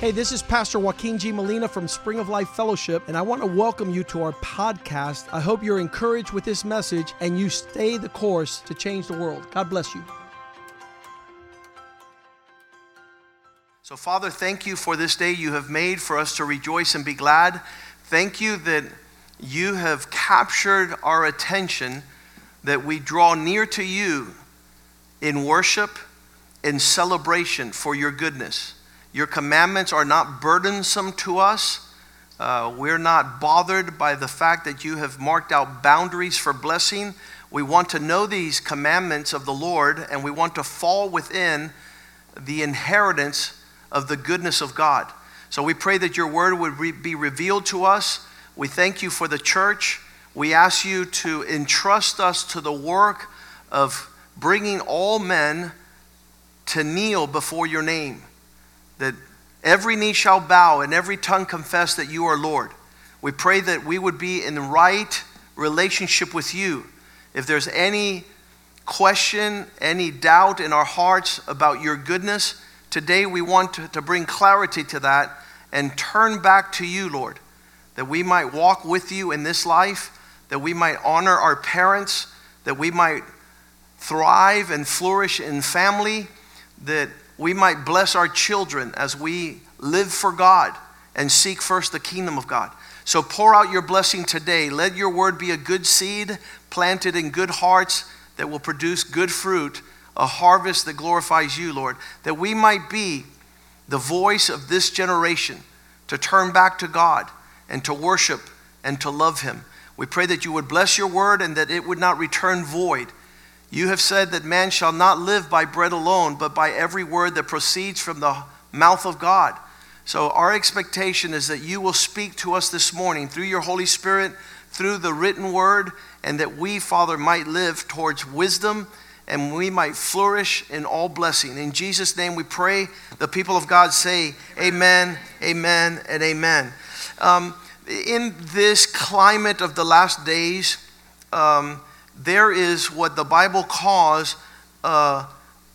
Hey, this is Pastor Joaquin G. Molina from Spring of Life Fellowship, and I want to welcome you to our podcast. I hope you're encouraged with this message and you stay the course to change the world. God bless you. So, Father, thank you for this day you have made for us to rejoice and be glad. Thank you that you have captured our attention, that we draw near to you in worship, in celebration for your goodness. Your commandments are not burdensome to us. Uh, we're not bothered by the fact that you have marked out boundaries for blessing. We want to know these commandments of the Lord and we want to fall within the inheritance of the goodness of God. So we pray that your word would re- be revealed to us. We thank you for the church. We ask you to entrust us to the work of bringing all men to kneel before your name that every knee shall bow and every tongue confess that you are Lord. We pray that we would be in the right relationship with you. If there's any question, any doubt in our hearts about your goodness, today we want to, to bring clarity to that and turn back to you, Lord, that we might walk with you in this life, that we might honor our parents, that we might thrive and flourish in family, that we might bless our children as we live for God and seek first the kingdom of God. So pour out your blessing today. Let your word be a good seed planted in good hearts that will produce good fruit, a harvest that glorifies you, Lord, that we might be the voice of this generation to turn back to God and to worship and to love Him. We pray that you would bless your word and that it would not return void, you have said that man shall not live by bread alone, but by every word that proceeds from the mouth of God. So, our expectation is that you will speak to us this morning through your Holy Spirit, through the written word, and that we, Father, might live towards wisdom and we might flourish in all blessing. In Jesus' name we pray. The people of God say, Amen, amen, and amen. Um, in this climate of the last days, um, there is what the Bible calls uh,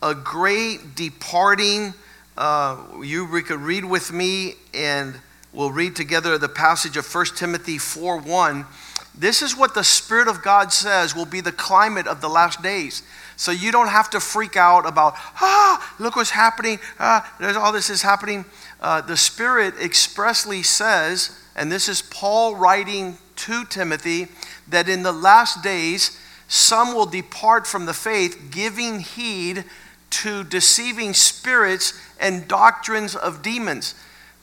a great departing. Uh, you could read with me, and we'll read together the passage of 1 Timothy 4 1. This is what the Spirit of God says will be the climate of the last days. So you don't have to freak out about, ah, look what's happening, ah, there's all this is happening. Uh, the Spirit expressly says, and this is Paul writing to Timothy, that in the last days, some will depart from the faith, giving heed to deceiving spirits and doctrines of demons.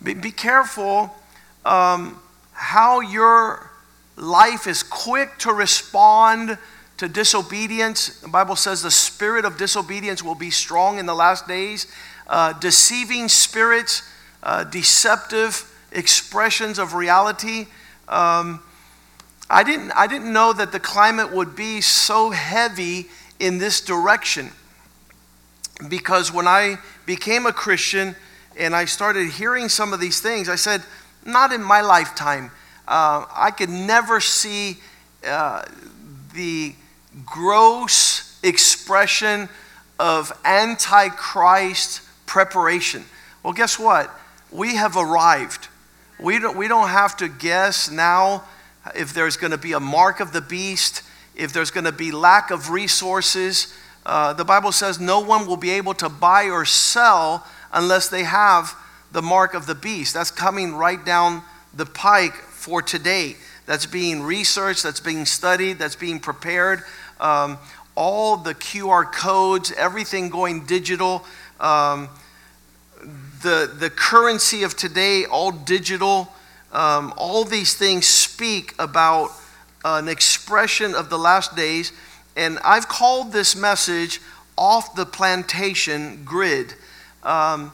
Be, be careful um, how your life is quick to respond to disobedience. The Bible says the spirit of disobedience will be strong in the last days. Uh, deceiving spirits, uh, deceptive expressions of reality. Um, I didn't, I didn't know that the climate would be so heavy in this direction. Because when I became a Christian and I started hearing some of these things, I said, not in my lifetime. Uh, I could never see uh, the gross expression of antichrist preparation. Well, guess what? We have arrived. We don't, we don't have to guess now if there's going to be a mark of the beast, if there's going to be lack of resources. Uh, the Bible says no one will be able to buy or sell unless they have the mark of the beast. That's coming right down the pike for today. That's being researched, that's being studied, that's being prepared. Um, all the QR codes, everything going digital. Um, the, the currency of today, all digital. Um, all these things speak about an expression of the last days. And I've called this message off the plantation grid. Um,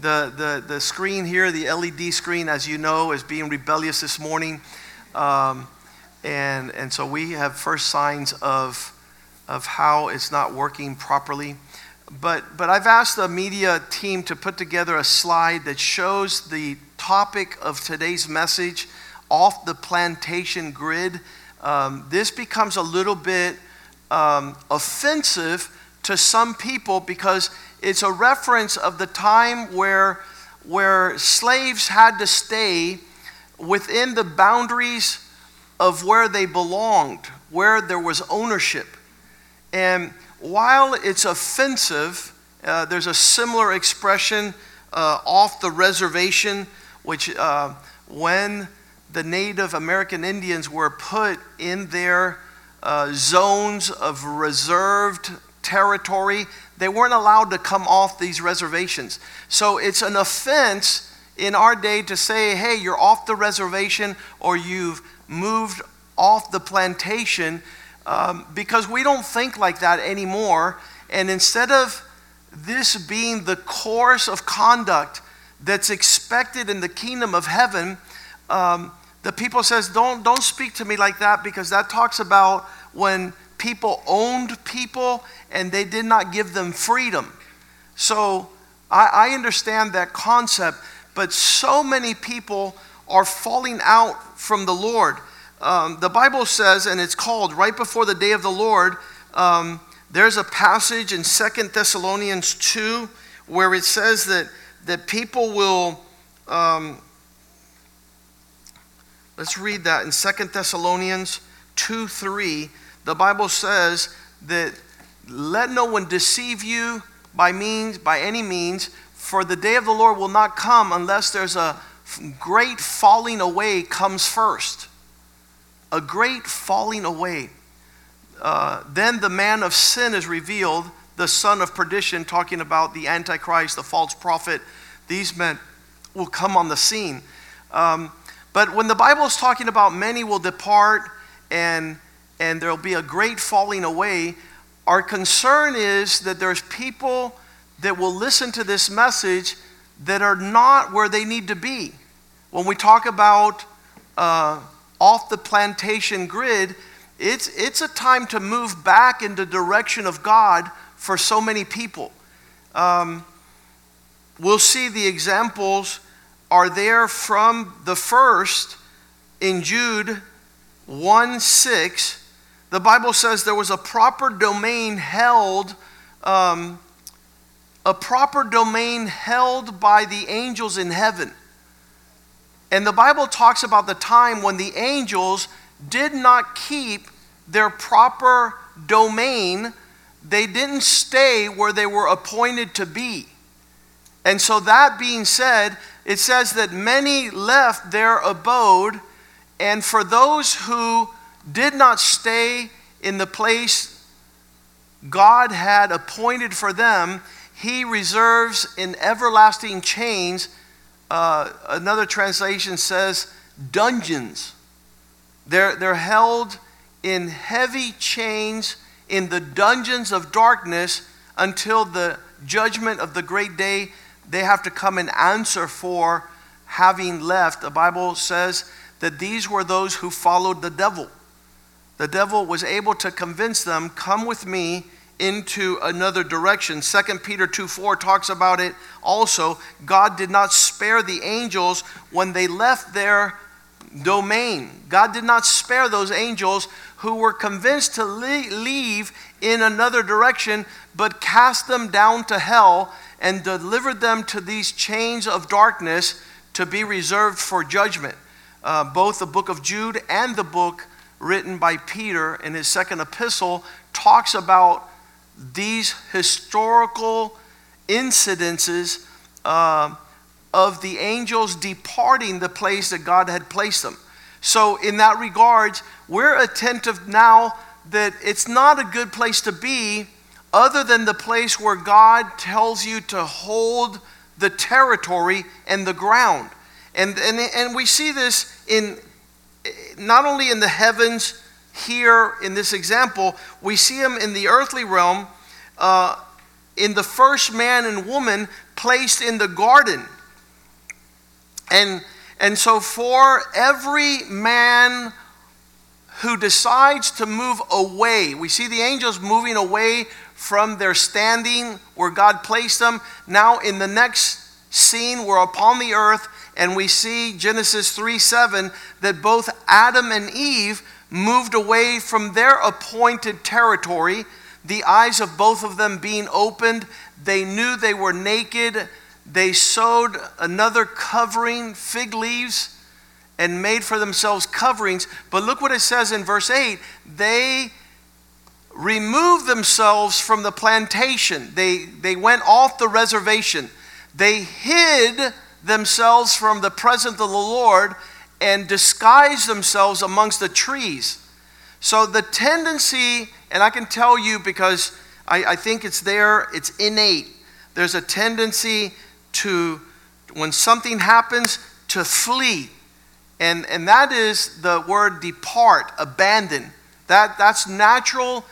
the, the, the screen here, the LED screen, as you know, is being rebellious this morning. Um, and, and so we have first signs of, of how it's not working properly. But, but I've asked the media team to put together a slide that shows the topic of today's message off the plantation grid. Um, this becomes a little bit um, offensive to some people because it's a reference of the time where where slaves had to stay within the boundaries of where they belonged, where there was ownership. And while it's offensive, uh, there's a similar expression uh, off the reservation, which uh, when the Native American Indians were put in their uh, zones of reserved territory, they weren't allowed to come off these reservations. So it's an offense in our day to say, hey, you're off the reservation or you've moved off the plantation um, because we don't think like that anymore. And instead of this being the course of conduct that's expected in the kingdom of heaven, um, the people says, don't, don't speak to me like that because that talks about when people owned people and they did not give them freedom. So I, I understand that concept, but so many people are falling out from the Lord. Um, the Bible says, and it's called right before the day of the Lord, um, there's a passage in Second Thessalonians 2 where it says that, that people will. Um, let's read that in Second Thessalonians 2 3. The Bible says that let no one deceive you by means, by any means, for the day of the Lord will not come unless there's a great falling away comes first. A great falling away. Uh, then the man of sin is revealed, the son of perdition, talking about the Antichrist, the false prophet. These men will come on the scene. Um, but when the Bible is talking about many will depart and, and there'll be a great falling away, our concern is that there's people that will listen to this message that are not where they need to be. When we talk about uh, off the plantation grid, it's, it's a time to move back in the direction of God for so many people. Um, we'll see the examples are there from the first in Jude 1 6. The Bible says there was a proper domain held, um, a proper domain held by the angels in heaven. And the Bible talks about the time when the angels did not keep their proper domain, they didn't stay where they were appointed to be. And so, that being said, it says that many left their abode, and for those who did not stay in the place God had appointed for them, He reserves in everlasting chains. Uh, another translation says dungeons. They're, they're held in heavy chains in the dungeons of darkness until the judgment of the great day. They have to come and answer for having left. The Bible says that these were those who followed the devil. The devil was able to convince them, come with me into another direction. 2 Peter 2 4 talks about it also. God did not spare the angels when they left their domain. God did not spare those angels who were convinced to leave in another direction, but cast them down to hell and delivered them to these chains of darkness to be reserved for judgment. Uh, both the book of Jude and the book written by Peter in his second epistle talks about these historical incidences uh, of the angels departing the place that God had placed them. So, in that regard, we're attentive now that it's not a good place to be other than the place where God tells you to hold the territory and the ground. And, and, and we see this in not only in the heavens here in this example, we see them in the earthly realm uh, in the first man and woman placed in the garden. And and so, for every man who decides to move away, we see the angels moving away from their standing where God placed them. Now, in the next scene, we're upon the earth, and we see Genesis 3 7 that both Adam and Eve moved away from their appointed territory, the eyes of both of them being opened. They knew they were naked they sewed another covering, fig leaves, and made for themselves coverings. But look what it says in verse 8 they removed themselves from the plantation, they, they went off the reservation, they hid themselves from the presence of the Lord and disguised themselves amongst the trees. So the tendency, and I can tell you because I, I think it's there, it's innate. There's a tendency to, when something happens, to flee. And, and that is the word depart, abandon. That, that's natural.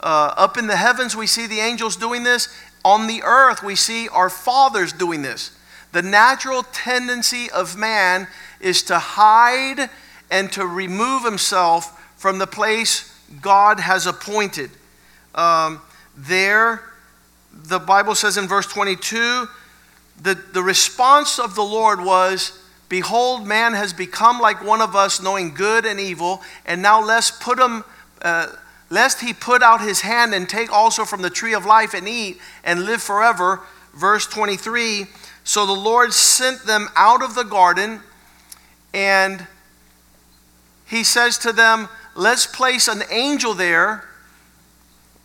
Uh, up in the heavens, we see the angels doing this. On the earth, we see our fathers doing this. The natural tendency of man is to hide and to remove himself from the place God has appointed. Um, there, the Bible says in verse 22, the, the response of the Lord was, Behold, man has become like one of us, knowing good and evil, and now lest put him, uh, lest he put out his hand and take also from the tree of life and eat and live forever. Verse 23 So the Lord sent them out of the garden, and he says to them, Let's place an angel there.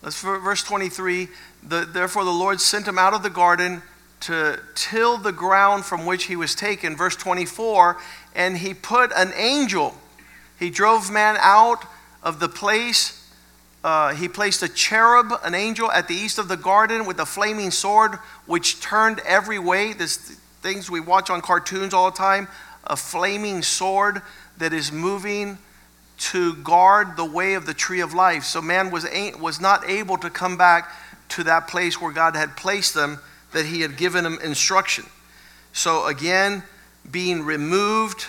Let's verse 23. The, therefore, the Lord sent him out of the garden to till the ground from which he was taken. Verse 24. And he put an angel, he drove man out of the place. Uh, he placed a cherub, an angel, at the east of the garden with a flaming sword, which turned every way. This things we watch on cartoons all the time. A flaming sword that is moving to guard the way of the tree of life. So man was, was not able to come back to that place where God had placed them, that he had given them instruction. So again, being removed,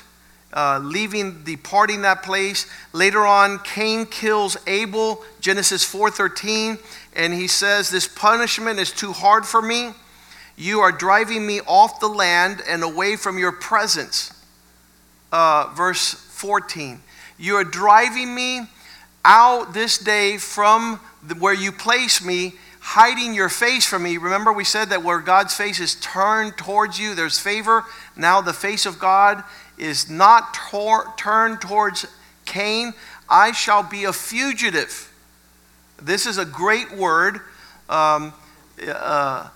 uh, leaving, departing that place. Later on, Cain kills Abel, Genesis 4:13, and he says, "This punishment is too hard for me. You are driving me off the land and away from your presence." Uh, verse 14. You are driving me out this day from the, where you place me, hiding your face from me. Remember, we said that where God's face is turned towards you, there's favor. Now, the face of God is not tor- turned towards Cain. I shall be a fugitive. This is a great word. Um, uh,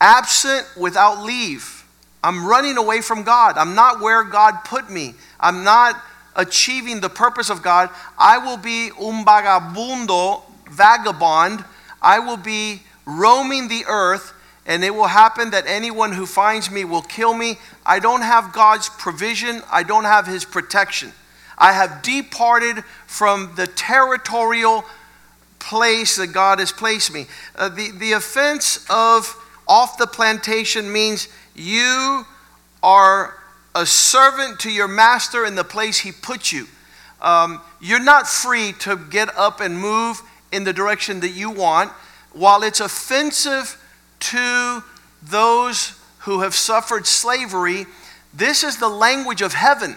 absent without leave. I'm running away from God. I'm not where God put me. I'm not achieving the purpose of God, I will be un vagabundo, vagabond. I will be roaming the earth, and it will happen that anyone who finds me will kill me. I don't have God's provision, I don't have his protection. I have departed from the territorial place that God has placed me. Uh, the, the offense of off the plantation means you are a servant to your master in the place he put you. Um, you're not free to get up and move in the direction that you want. While it's offensive to those who have suffered slavery, this is the language of heaven.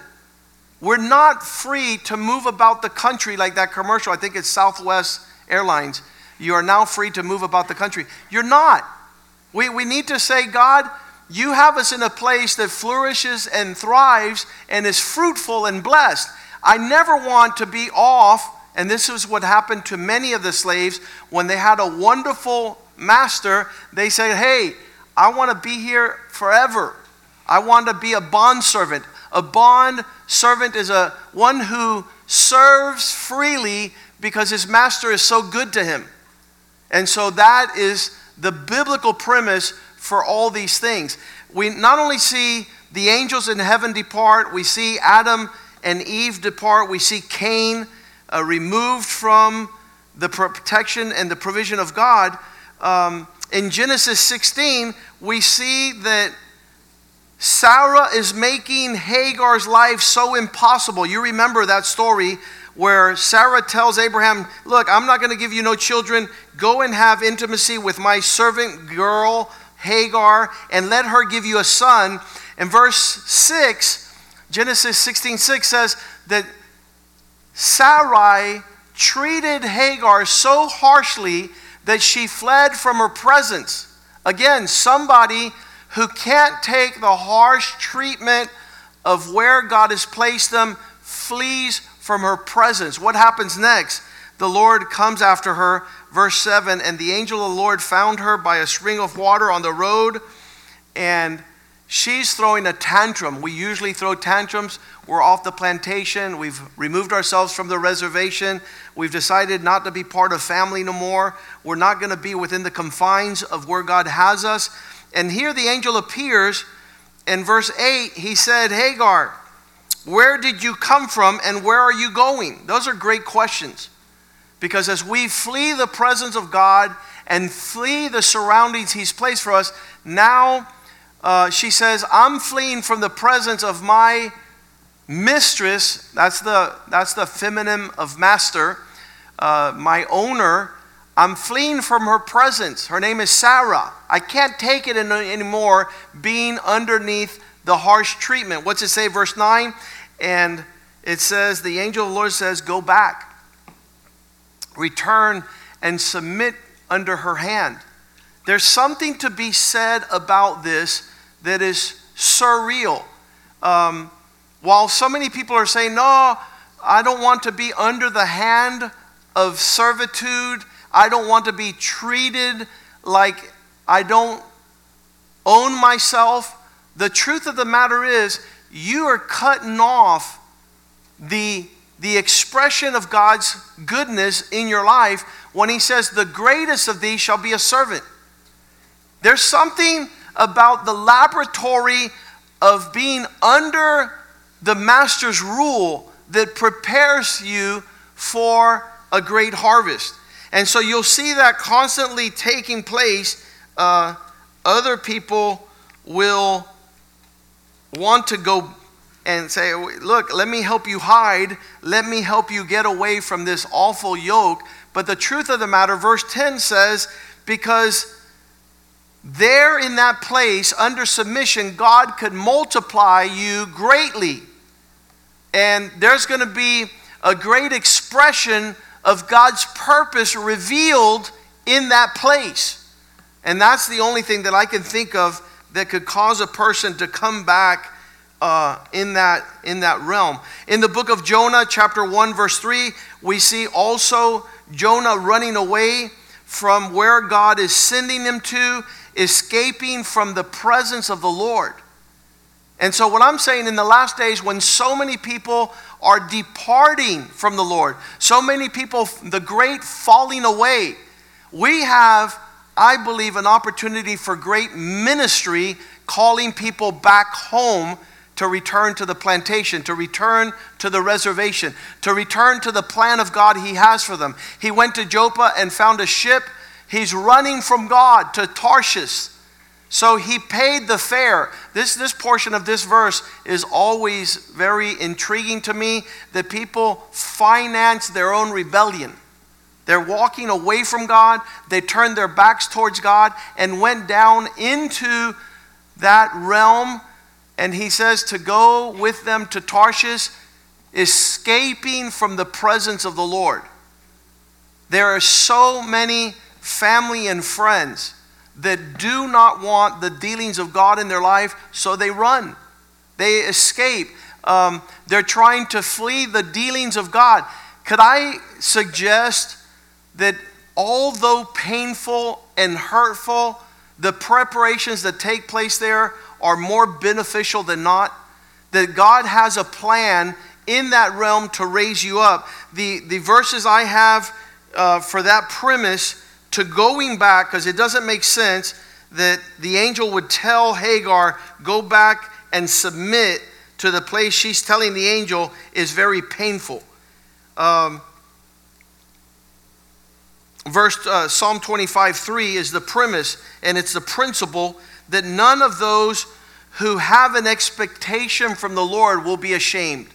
We're not free to move about the country like that commercial. I think it's Southwest Airlines. You are now free to move about the country. You're not. We, we need to say, God, you have us in a place that flourishes and thrives and is fruitful and blessed. I never want to be off, and this is what happened to many of the slaves when they had a wonderful master. They said, Hey, I want to be here forever. I want to be a bond servant. A bond servant is a one who serves freely because his master is so good to him. And so that is the biblical premise for all these things. We not only see the angels in heaven depart, we see Adam and Eve depart, we see Cain uh, removed from the protection and the provision of God. Um, in Genesis 16, we see that Sarah is making Hagar's life so impossible. You remember that story where Sarah tells Abraham, Look, I'm not going to give you no children. Go and have intimacy with my servant girl Hagar and let her give you a son. And verse 6, Genesis 16 6 says that Sarai treated Hagar so harshly that she fled from her presence. Again, somebody who can't take the harsh treatment of where God has placed them flees from her presence. What happens next? The Lord comes after her. Verse 7 And the angel of the Lord found her by a spring of water on the road, and she's throwing a tantrum. We usually throw tantrums. We're off the plantation. We've removed ourselves from the reservation. We've decided not to be part of family no more. We're not going to be within the confines of where God has us. And here the angel appears. In verse 8, he said, Hagar, where did you come from and where are you going? Those are great questions. Because as we flee the presence of God and flee the surroundings He's placed for us, now uh, she says, I'm fleeing from the presence of my mistress. That's the, that's the feminine of master, uh, my owner. I'm fleeing from her presence. Her name is Sarah. I can't take it anymore being underneath the harsh treatment. What's it say, verse 9? And it says, The angel of the Lord says, Go back, return, and submit under her hand. There's something to be said about this that is surreal. Um, while so many people are saying, No, I don't want to be under the hand of servitude I don't want to be treated like I don't own myself. The truth of the matter is, you are cutting off the, the expression of God's goodness in your life when He says, The greatest of these shall be a servant. There's something about the laboratory of being under the Master's rule that prepares you for a great harvest. And so you'll see that constantly taking place. Uh, other people will want to go and say, Look, let me help you hide. Let me help you get away from this awful yoke. But the truth of the matter, verse 10 says, Because there in that place, under submission, God could multiply you greatly. And there's going to be a great expression of God's purpose revealed in that place. And that's the only thing that I can think of that could cause a person to come back uh, in, that, in that realm. In the book of Jonah, chapter 1, verse 3, we see also Jonah running away from where God is sending him to, escaping from the presence of the Lord. And so, what I'm saying in the last days, when so many people are departing from the Lord, so many people, the great falling away, we have, I believe, an opportunity for great ministry calling people back home to return to the plantation, to return to the reservation, to return to the plan of God He has for them. He went to Joppa and found a ship. He's running from God to Tarshish so he paid the fare. This, this portion of this verse is always very intriguing to me that people finance their own rebellion. They're walking away from God, they turned their backs towards God and went down into that realm. And he says to go with them to Tarshish, escaping from the presence of the Lord. There are so many family and friends that do not want the dealings of God in their life, so they run. They escape. Um, they're trying to flee the dealings of God. Could I suggest that although painful and hurtful, the preparations that take place there are more beneficial than not? That God has a plan in that realm to raise you up. The, the verses I have uh, for that premise to going back, because it doesn't make sense that the angel would tell Hagar, go back and submit to the place she's telling the angel is very painful. Um, verse uh, Psalm 25 3 is the premise, and it's the principle that none of those who have an expectation from the Lord will be ashamed.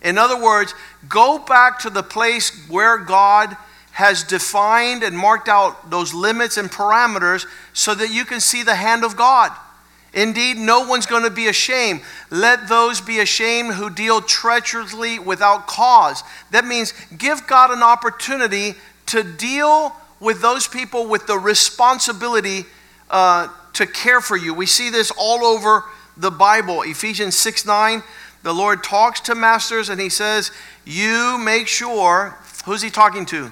In other words, go back to the place where God has defined and marked out those limits and parameters so that you can see the hand of God. Indeed, no one's going to be ashamed. Let those be ashamed who deal treacherously without cause. That means give God an opportunity to deal with those people with the responsibility uh, to care for you. We see this all over the Bible. Ephesians 6 9, the Lord talks to masters and he says, You make sure, who's he talking to?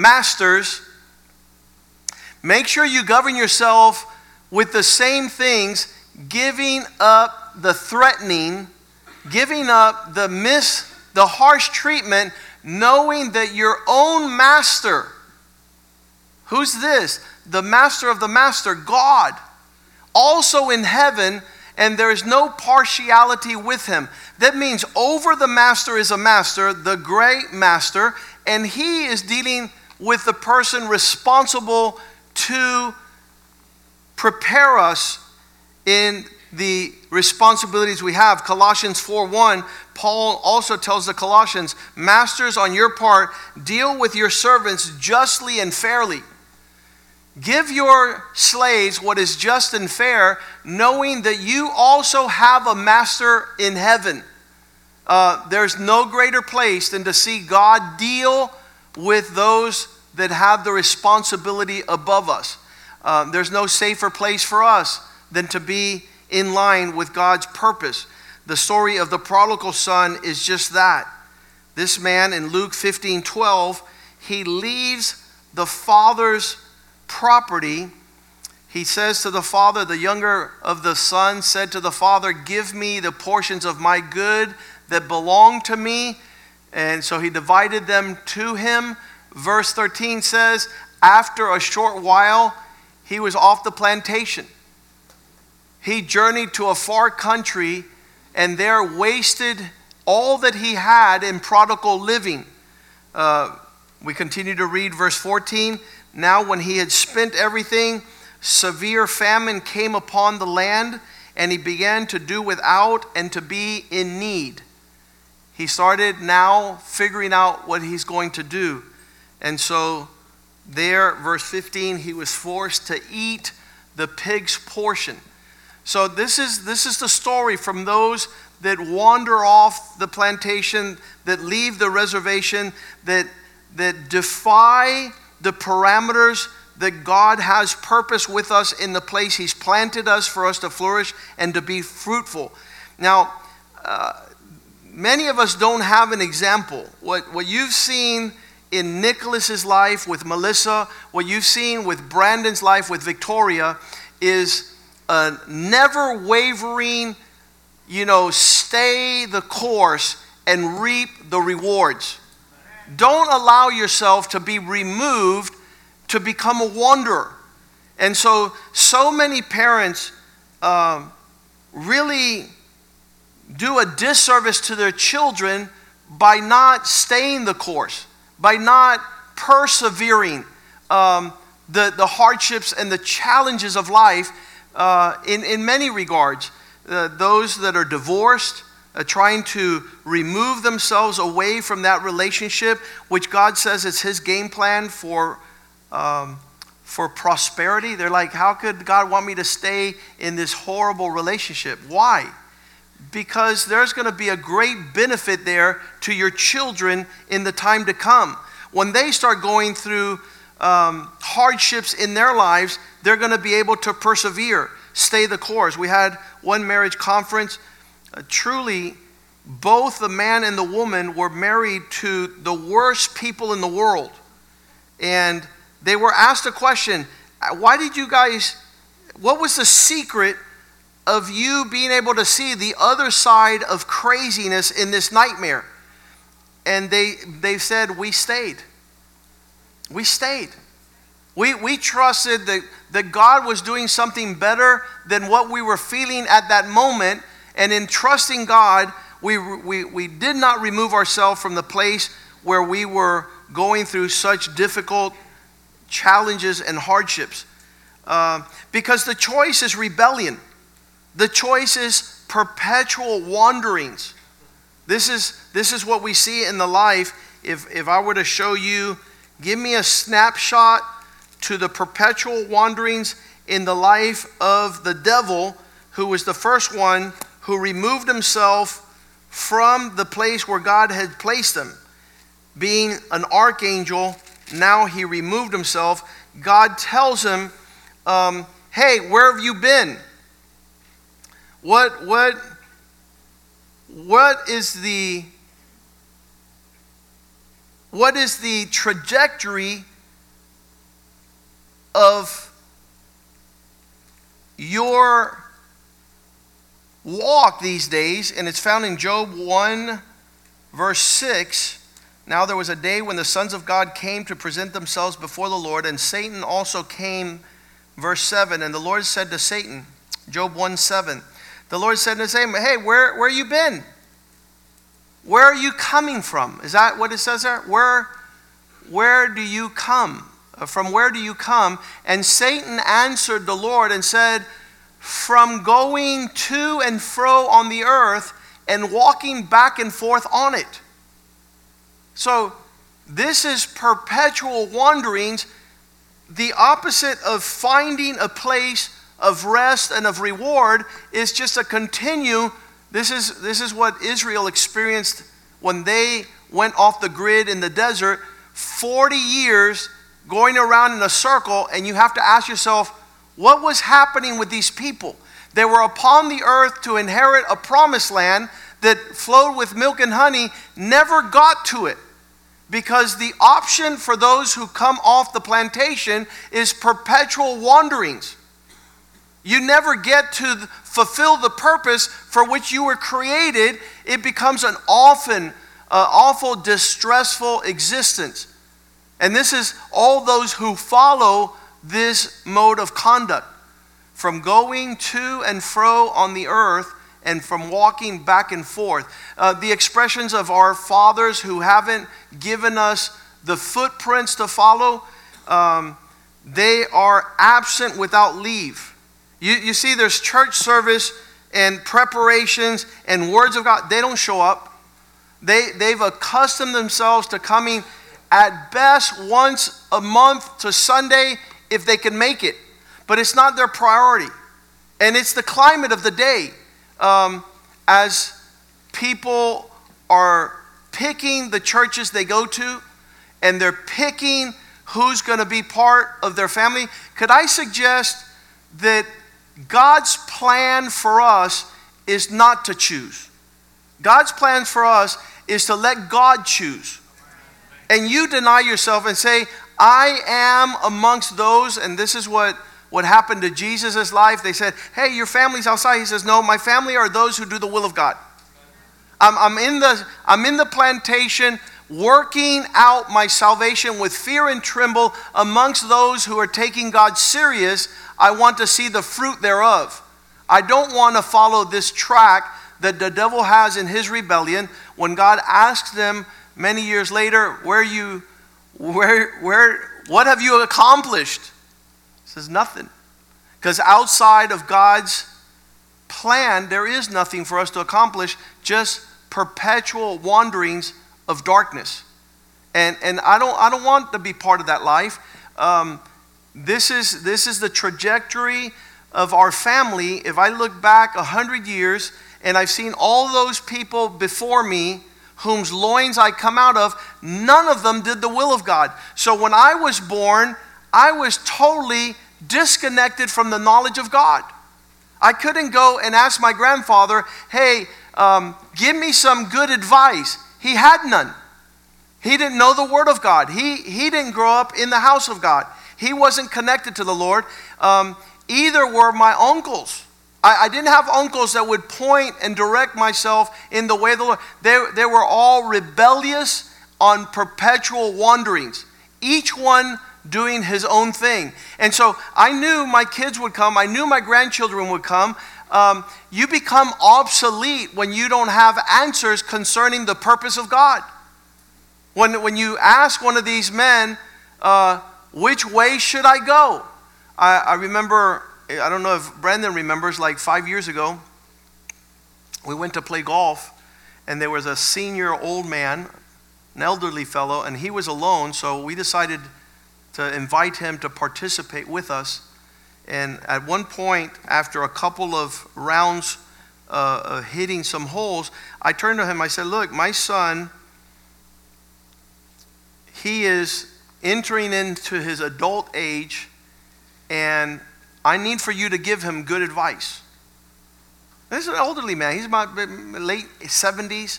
Masters, make sure you govern yourself with the same things, giving up the threatening, giving up the mis, the harsh treatment, knowing that your own master, who's this? The master of the master, God, also in heaven, and there is no partiality with him. That means over the master is a master, the great master, and he is dealing with the person responsible to prepare us in the responsibilities we have. Colossians 4:1, Paul also tells the Colossians, "Masters on your part, deal with your servants justly and fairly. Give your slaves what is just and fair, knowing that you also have a master in heaven." Uh, there's no greater place than to see God deal with those that have the responsibility above us. Uh, there's no safer place for us than to be in line with God's purpose. The story of the prodigal son is just that. This man in Luke 15 12, he leaves the father's property. He says to the father, the younger of the sons said to the father, Give me the portions of my good that belong to me. And so he divided them to him. Verse 13 says, After a short while, he was off the plantation. He journeyed to a far country and there wasted all that he had in prodigal living. Uh, we continue to read verse 14. Now, when he had spent everything, severe famine came upon the land, and he began to do without and to be in need. He started now figuring out what he's going to do. And so there, verse 15, he was forced to eat the pig's portion. So this is this is the story from those that wander off the plantation, that leave the reservation, that that defy the parameters that God has purpose with us in the place He's planted us for us to flourish and to be fruitful. Now, uh, many of us don't have an example. What what you've seen in Nicholas's life with Melissa, what you've seen with Brandon's life with Victoria, is a never wavering, you know, stay the course and reap the rewards. Don't allow yourself to be removed to become a wanderer. And so, so many parents uh, really do a disservice to their children by not staying the course by not persevering um, the, the hardships and the challenges of life uh, in, in many regards. Uh, those that are divorced, uh, trying to remove themselves away from that relationship, which God says is His game plan for, um, for prosperity. They're like, how could God want me to stay in this horrible relationship? Why? Because there's going to be a great benefit there to your children in the time to come. When they start going through um, hardships in their lives, they're going to be able to persevere, stay the course. We had one marriage conference. Uh, truly, both the man and the woman were married to the worst people in the world. And they were asked a question why did you guys, what was the secret of you being able to see the other side of craziness in this nightmare. And they, they said, We stayed. We stayed. We, we trusted that, that God was doing something better than what we were feeling at that moment. And in trusting God, we, we, we did not remove ourselves from the place where we were going through such difficult challenges and hardships. Uh, because the choice is rebellion. The choice is perpetual wanderings. This is, this is what we see in the life. If, if I were to show you, give me a snapshot to the perpetual wanderings in the life of the devil, who was the first one who removed himself from the place where God had placed him. Being an archangel, now he removed himself. God tells him, um, Hey, where have you been? What, what, what is the what is the trajectory of your walk these days? And it's found in Job 1, verse 6. Now there was a day when the sons of God came to present themselves before the Lord, and Satan also came, verse 7. And the Lord said to Satan, Job 1 7, the Lord said to Satan, Hey, where, where you been? Where are you coming from? Is that what it says there? Where, where do you come? Uh, from where do you come? And Satan answered the Lord and said, From going to and fro on the earth and walking back and forth on it. So, this is perpetual wanderings, the opposite of finding a place of rest and of reward is just a continue this is, this is what Israel experienced when they went off the grid in the desert 40 years going around in a circle, and you have to ask yourself, what was happening with these people? They were upon the earth to inherit a promised land that flowed with milk and honey, never got to it. Because the option for those who come off the plantation is perpetual wanderings. You never get to fulfill the purpose for which you were created. It becomes an often, uh, awful, distressful existence. And this is all those who follow this mode of conduct from going to and fro on the earth and from walking back and forth. Uh, the expressions of our fathers who haven't given us the footprints to follow, um, they are absent without leave. You, you see, there's church service and preparations and words of God. They don't show up. They, they've accustomed themselves to coming at best once a month to Sunday if they can make it. But it's not their priority. And it's the climate of the day. Um, as people are picking the churches they go to and they're picking who's going to be part of their family, could I suggest that God's plan for us is not to choose. God's plan for us is to let God choose. And you deny yourself and say, I am amongst those, and this is what, what happened to Jesus' life. They said, Hey, your family's outside. He says, No, my family are those who do the will of God. I'm, I'm, in, the, I'm in the plantation working out my salvation with fear and tremble amongst those who are taking God serious. I want to see the fruit thereof. I don't want to follow this track that the devil has in his rebellion when God asks them many years later, where you where where what have you accomplished? He says nothing. Because outside of God's plan, there is nothing for us to accomplish, just perpetual wanderings of darkness. And, and I, don't, I don't want to be part of that life. Um, this is, this is the trajectory of our family. If I look back a hundred years and I've seen all those people before me whose loins I come out of, none of them did the will of God. So when I was born, I was totally disconnected from the knowledge of God. I couldn't go and ask my grandfather, hey, um, give me some good advice. He had none. He didn't know the Word of God. He, he didn't grow up in the house of God. He wasn't connected to the Lord. Um, either were my uncles. I, I, didn't have uncles that would point and direct myself in the way of the Lord. They, they were all rebellious on perpetual wanderings, each one doing his own thing. And so I knew my kids would come, I knew my grandchildren would come. Um, you become obsolete when you don't have answers concerning the purpose of God. When, when you ask one of these men, uh, which way should I go? I, I remember, I don't know if Brandon remembers, like five years ago, we went to play golf, and there was a senior old man, an elderly fellow, and he was alone, so we decided to invite him to participate with us. And at one point, after a couple of rounds uh, uh, hitting some holes, I turned to him. I said, Look, my son, he is entering into his adult age, and I need for you to give him good advice. This is an elderly man. He's about late 70s,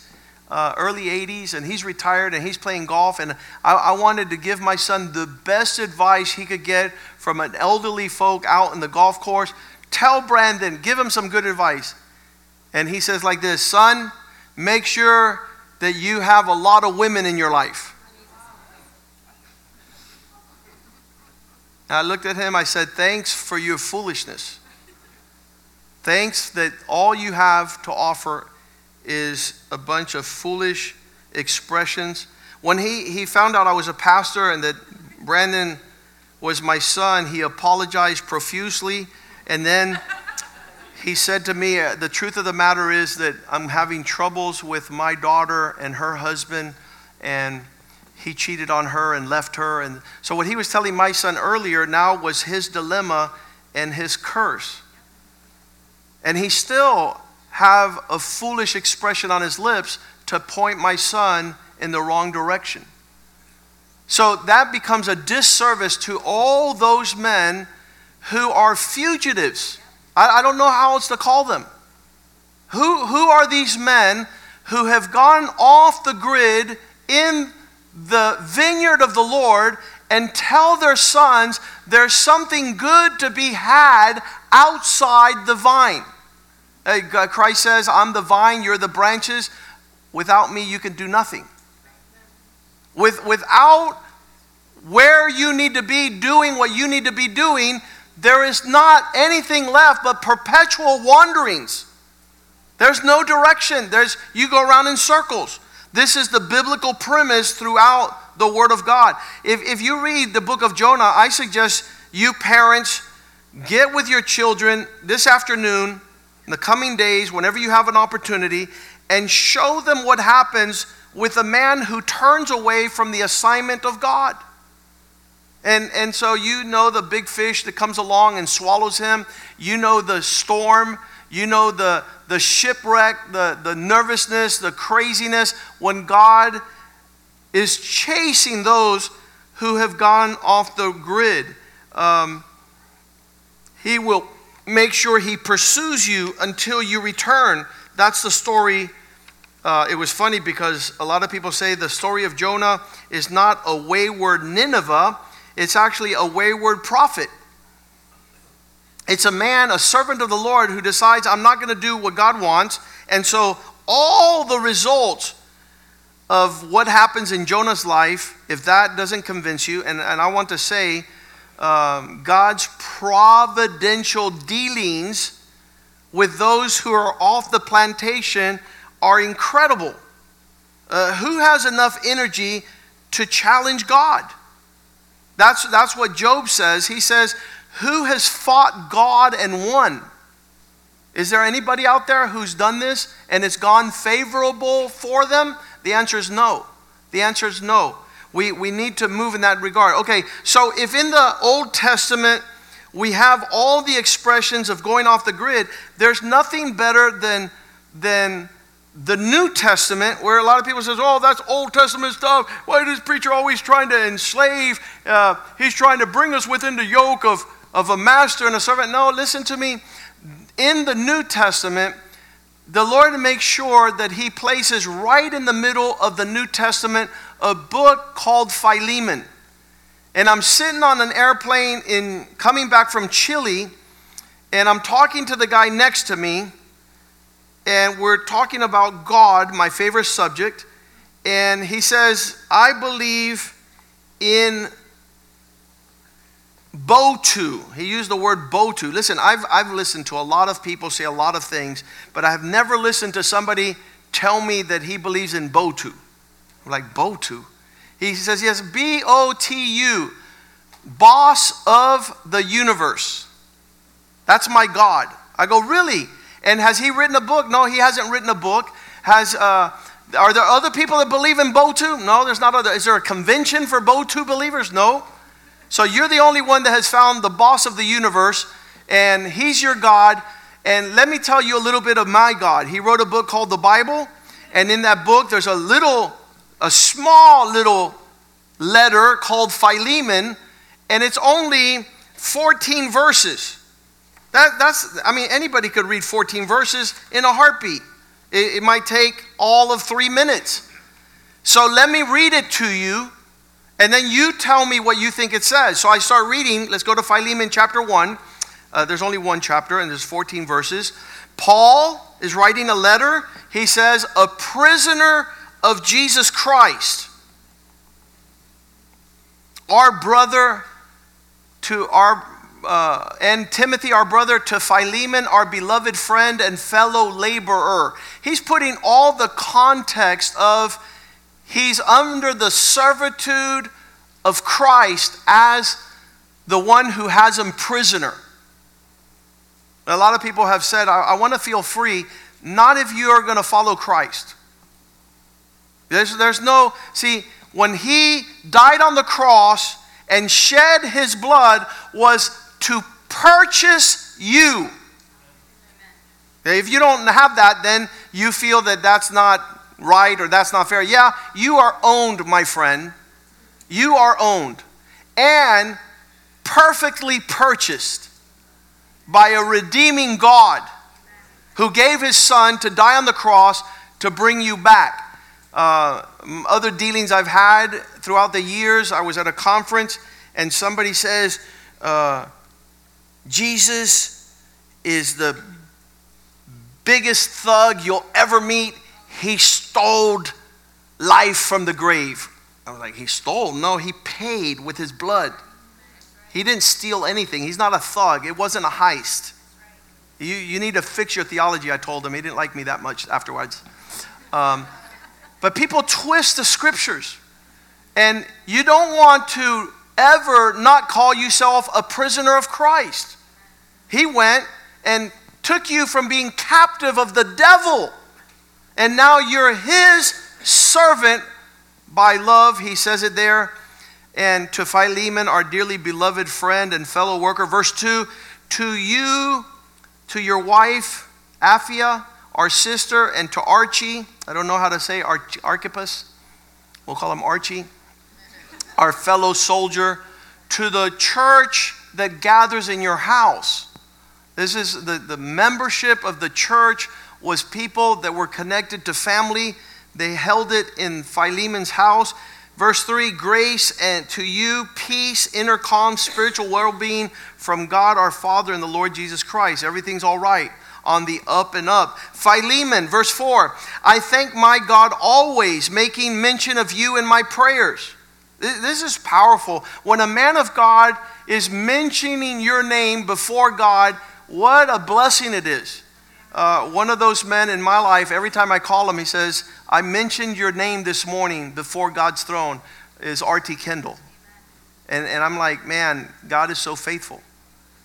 uh, early 80s, and he's retired and he's playing golf. And I, I wanted to give my son the best advice he could get from an elderly folk out in the golf course. Tell Brandon, give him some good advice. And he says, like this Son, make sure that you have a lot of women in your life. And I looked at him, I said, Thanks for your foolishness. Thanks that all you have to offer is a bunch of foolish expressions. When he, he found out I was a pastor and that Brandon was my son, he apologized profusely. And then he said to me, The truth of the matter is that I'm having troubles with my daughter and her husband, and he cheated on her and left her. And so, what he was telling my son earlier now was his dilemma and his curse. And he still have a foolish expression on his lips to point my son in the wrong direction. So that becomes a disservice to all those men who are fugitives. I, I don't know how else to call them. Who, who are these men who have gone off the grid in the vineyard of the Lord and tell their sons there's something good to be had outside the vine. Uh, Christ says, I'm the vine, you're the branches. Without me, you can do nothing. With, without where you need to be doing what you need to be doing, there is not anything left but perpetual wanderings. There's no direction. There's, you go around in circles. This is the biblical premise throughout the Word of God. If, if you read the book of Jonah, I suggest you parents get with your children this afternoon, in the coming days, whenever you have an opportunity, and show them what happens with a man who turns away from the assignment of God. And, and so you know the big fish that comes along and swallows him. You know the storm. You know the, the shipwreck, the, the nervousness, the craziness when God is chasing those who have gone off the grid. Um, he will make sure he pursues you until you return. That's the story. Uh, it was funny because a lot of people say the story of Jonah is not a wayward Nineveh, it's actually a wayward prophet. It's a man, a servant of the Lord, who decides, I'm not going to do what God wants. And so, all the results of what happens in Jonah's life, if that doesn't convince you, and, and I want to say, um, God's providential dealings with those who are off the plantation are incredible. Uh, who has enough energy to challenge God? That's, that's what Job says. He says, who has fought God and won? Is there anybody out there who's done this and it's gone favorable for them? The answer is no. The answer is no. We, we need to move in that regard. Okay, so if in the Old Testament we have all the expressions of going off the grid, there's nothing better than, than the New Testament, where a lot of people says, "Oh, that's Old Testament stuff. Why is this preacher always trying to enslave? Uh, he's trying to bring us within the yoke of of a master and a servant. No, listen to me. In the New Testament, the Lord makes sure that He places right in the middle of the New Testament a book called Philemon. And I'm sitting on an airplane in coming back from Chile, and I'm talking to the guy next to me, and we're talking about God, my favorite subject. And he says, I believe in Botu. He used the word Botu. Listen, I've, I've listened to a lot of people say a lot of things, but I have never listened to somebody tell me that he believes in Botu. Like, Botu? He says, yes, B O T U, boss of the universe. That's my God. I go, really? And has he written a book? No, he hasn't written a book. Has, uh, are there other people that believe in Botu? No, there's not other. Is there a convention for Botu believers? No. So you're the only one that has found the boss of the universe, and he's your God. And let me tell you a little bit of my God. He wrote a book called the Bible, and in that book, there's a little, a small little letter called Philemon, and it's only 14 verses. That, that's, I mean, anybody could read 14 verses in a heartbeat. It, it might take all of three minutes. So let me read it to you, and then you tell me what you think it says. So I start reading. Let's go to Philemon chapter 1. Uh, there's only one chapter, and there's 14 verses. Paul is writing a letter. He says, A prisoner of Jesus Christ, our brother to our uh, and Timothy, our brother, to Philemon, our beloved friend and fellow laborer. He's putting all the context of he's under the servitude of Christ as the one who has him prisoner. A lot of people have said, I, I want to feel free, not if you are going to follow Christ. There's, there's no, see, when he died on the cross and shed his blood was to purchase you. If you don't have that, then you feel that that's not right or that's not fair. Yeah, you are owned, my friend. You are owned and perfectly purchased by a redeeming God who gave his son to die on the cross to bring you back. Uh, other dealings I've had throughout the years, I was at a conference and somebody says, uh, Jesus is the biggest thug you'll ever meet. He stole life from the grave. I was like, He stole? No, he paid with his blood. He didn't steal anything. He's not a thug. It wasn't a heist. You, you need to fix your theology, I told him. He didn't like me that much afterwards. Um, but people twist the scriptures. And you don't want to ever not call yourself a prisoner of Christ. He went and took you from being captive of the devil. And now you're his servant by love. He says it there. And to Philemon, our dearly beloved friend and fellow worker. Verse 2 To you, to your wife, Apphia, our sister, and to Archie. I don't know how to say Arch- Archippus. We'll call him Archie our fellow soldier, to the church that gathers in your house. This is the, the membership of the church was people that were connected to family. They held it in Philemon's house. Verse 3 Grace and to you, peace, inner calm, spiritual well being from God our Father and the Lord Jesus Christ. Everything's all right on the up and up. Philemon, verse 4 I thank my God always, making mention of you in my prayers this is powerful. When a man of God is mentioning your name before God, what a blessing it is. Uh, one of those men in my life, every time I call him, he says, I mentioned your name this morning before God's throne, is R.T. Kendall. And, and I'm like, man, God is so faithful.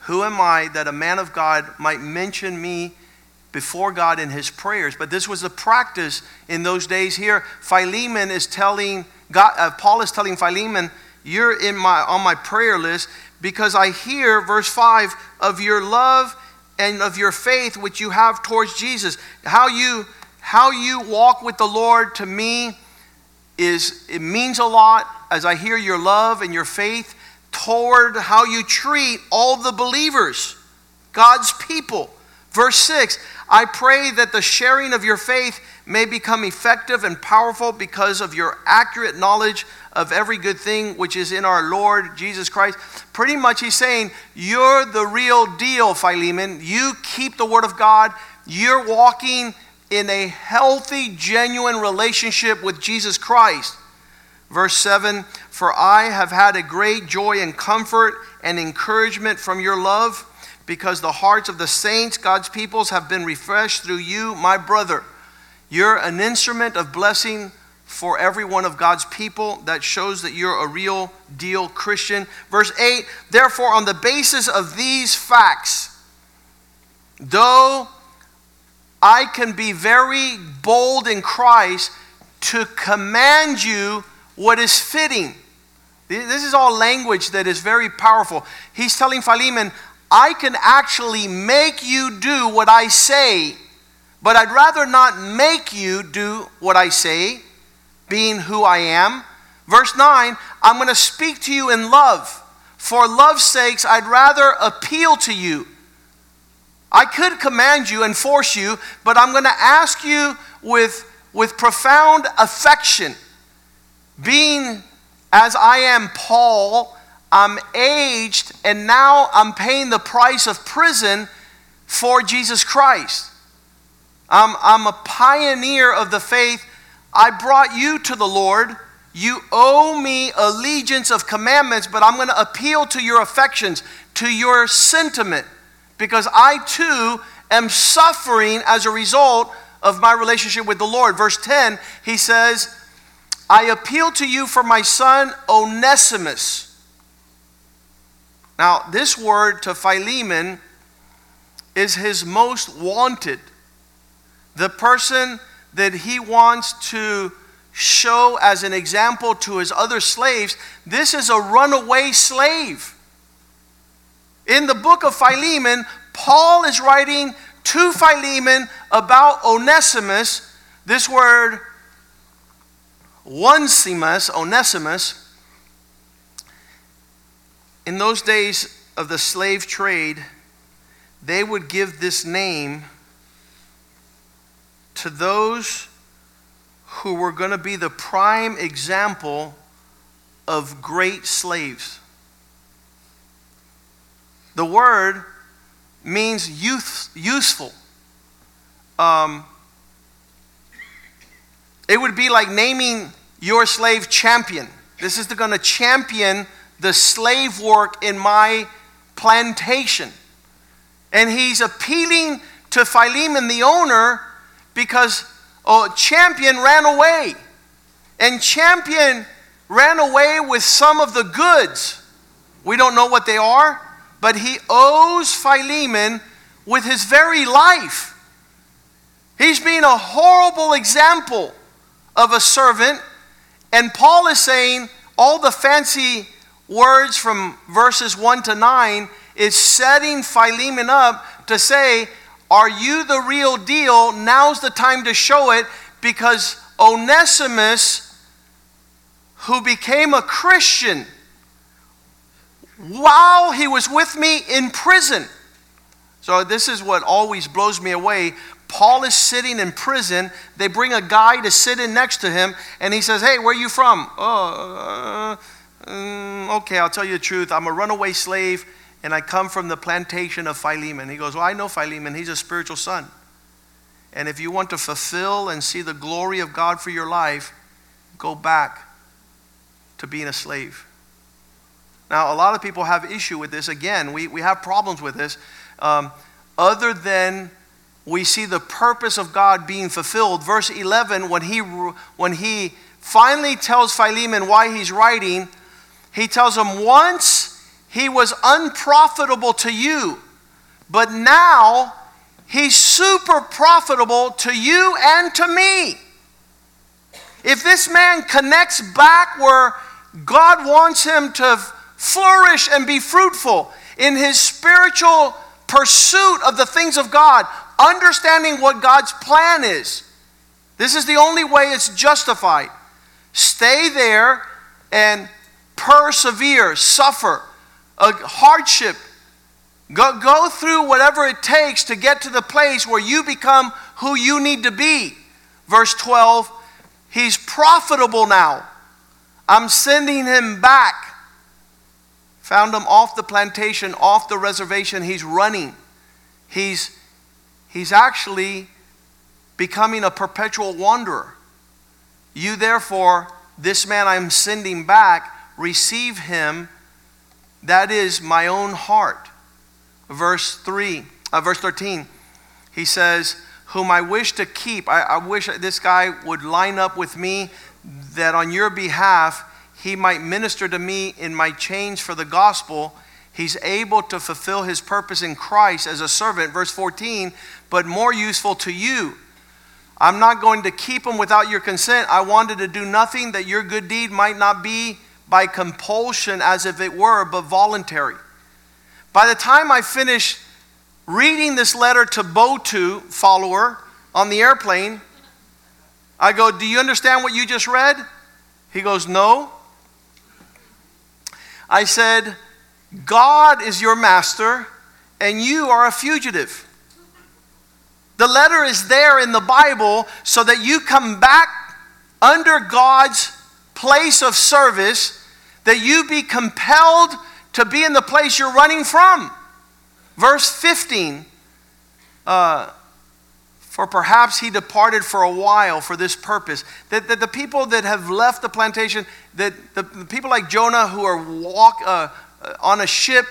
Who am I that a man of God might mention me before God in his prayers? But this was a practice in those days here. Philemon is telling God, uh, Paul is telling Philemon, You're in my, on my prayer list because I hear, verse 5, of your love and of your faith which you have towards Jesus. How you, how you walk with the Lord to me is, it means a lot as I hear your love and your faith toward how you treat all the believers, God's people. Verse 6 I pray that the sharing of your faith may become effective and powerful because of your accurate knowledge of every good thing which is in our Lord Jesus Christ. Pretty much, he's saying, You're the real deal, Philemon. You keep the word of God. You're walking in a healthy, genuine relationship with Jesus Christ. Verse 7 For I have had a great joy and comfort and encouragement from your love, because the hearts of the saints, God's peoples, have been refreshed through you, my brother. You're an instrument of blessing for every one of God's people. That shows that you're a real deal Christian. Verse 8 Therefore, on the basis of these facts, though I can be very bold in Christ to command you what is fitting. This is all language that is very powerful. He's telling Philemon, I can actually make you do what I say but I'd rather not make you do what I say, being who I am. Verse 9, I'm going to speak to you in love. For love's sakes, I'd rather appeal to you. I could command you and force you, but I'm going to ask you with, with profound affection, being as I am Paul, I'm aged, and now I'm paying the price of prison for Jesus Christ. I'm, I'm a pioneer of the faith. I brought you to the Lord. You owe me allegiance of commandments, but I'm going to appeal to your affections, to your sentiment, because I too am suffering as a result of my relationship with the Lord. Verse 10, he says, I appeal to you for my son Onesimus. Now, this word to Philemon is his most wanted the person that he wants to show as an example to his other slaves, this is a runaway slave. In the book of Philemon, Paul is writing to Philemon about Onesimus. This word, onesimus, Onesimus, in those days of the slave trade, they would give this name to those who were going to be the prime example of great slaves. The word means youth, useful. Um, it would be like naming your slave champion. This is going to champion the slave work in my plantation. And he's appealing to Philemon, the owner, because oh, Champion ran away. And Champion ran away with some of the goods. We don't know what they are, but he owes Philemon with his very life. He's being a horrible example of a servant. And Paul is saying all the fancy words from verses 1 to 9 is setting Philemon up to say, are you the real deal? Now's the time to show it because Onesimus, who became a Christian while he was with me in prison. So, this is what always blows me away. Paul is sitting in prison. They bring a guy to sit in next to him, and he says, Hey, where are you from? Oh, uh, um, okay, I'll tell you the truth. I'm a runaway slave and I come from the plantation of Philemon. He goes, Well, I know Philemon. He's a spiritual son. And if you want to fulfill and see the glory of God for your life, go back to being a slave. Now, a lot of people have issue with this. Again, we, we have problems with this. Um, other than we see the purpose of God being fulfilled. Verse 11, when he, when he finally tells Philemon why he's writing, he tells him, Once he was unprofitable to you, but now he's super profitable to you and to me. If this man connects back where God wants him to flourish and be fruitful in his spiritual pursuit of the things of God, understanding what God's plan is, this is the only way it's justified. Stay there and persevere, suffer a hardship. Go, go through whatever it takes to get to the place where you become who you need to be. Verse 12, he's profitable now. I'm sending him back. Found him off the plantation, off the reservation. He's running. He's, he's actually becoming a perpetual wanderer. You, therefore, this man I'm sending back, receive him that is my own heart. Verse 3, uh, verse 13, he says, Whom I wish to keep. I, I wish this guy would line up with me that on your behalf he might minister to me in my change for the gospel. He's able to fulfill his purpose in Christ as a servant. Verse 14, but more useful to you. I'm not going to keep him without your consent. I wanted to do nothing that your good deed might not be by compulsion as if it were, but voluntary. By the time I finish reading this letter to Botu, follower, on the airplane, I go, Do you understand what you just read? He goes, No. I said, God is your master, and you are a fugitive. The letter is there in the Bible so that you come back under God's place of service, that you be compelled to be in the place you're running from. Verse 15 uh, For perhaps he departed for a while for this purpose. That, that the people that have left the plantation, that the, the people like Jonah who are walk, uh, on a ship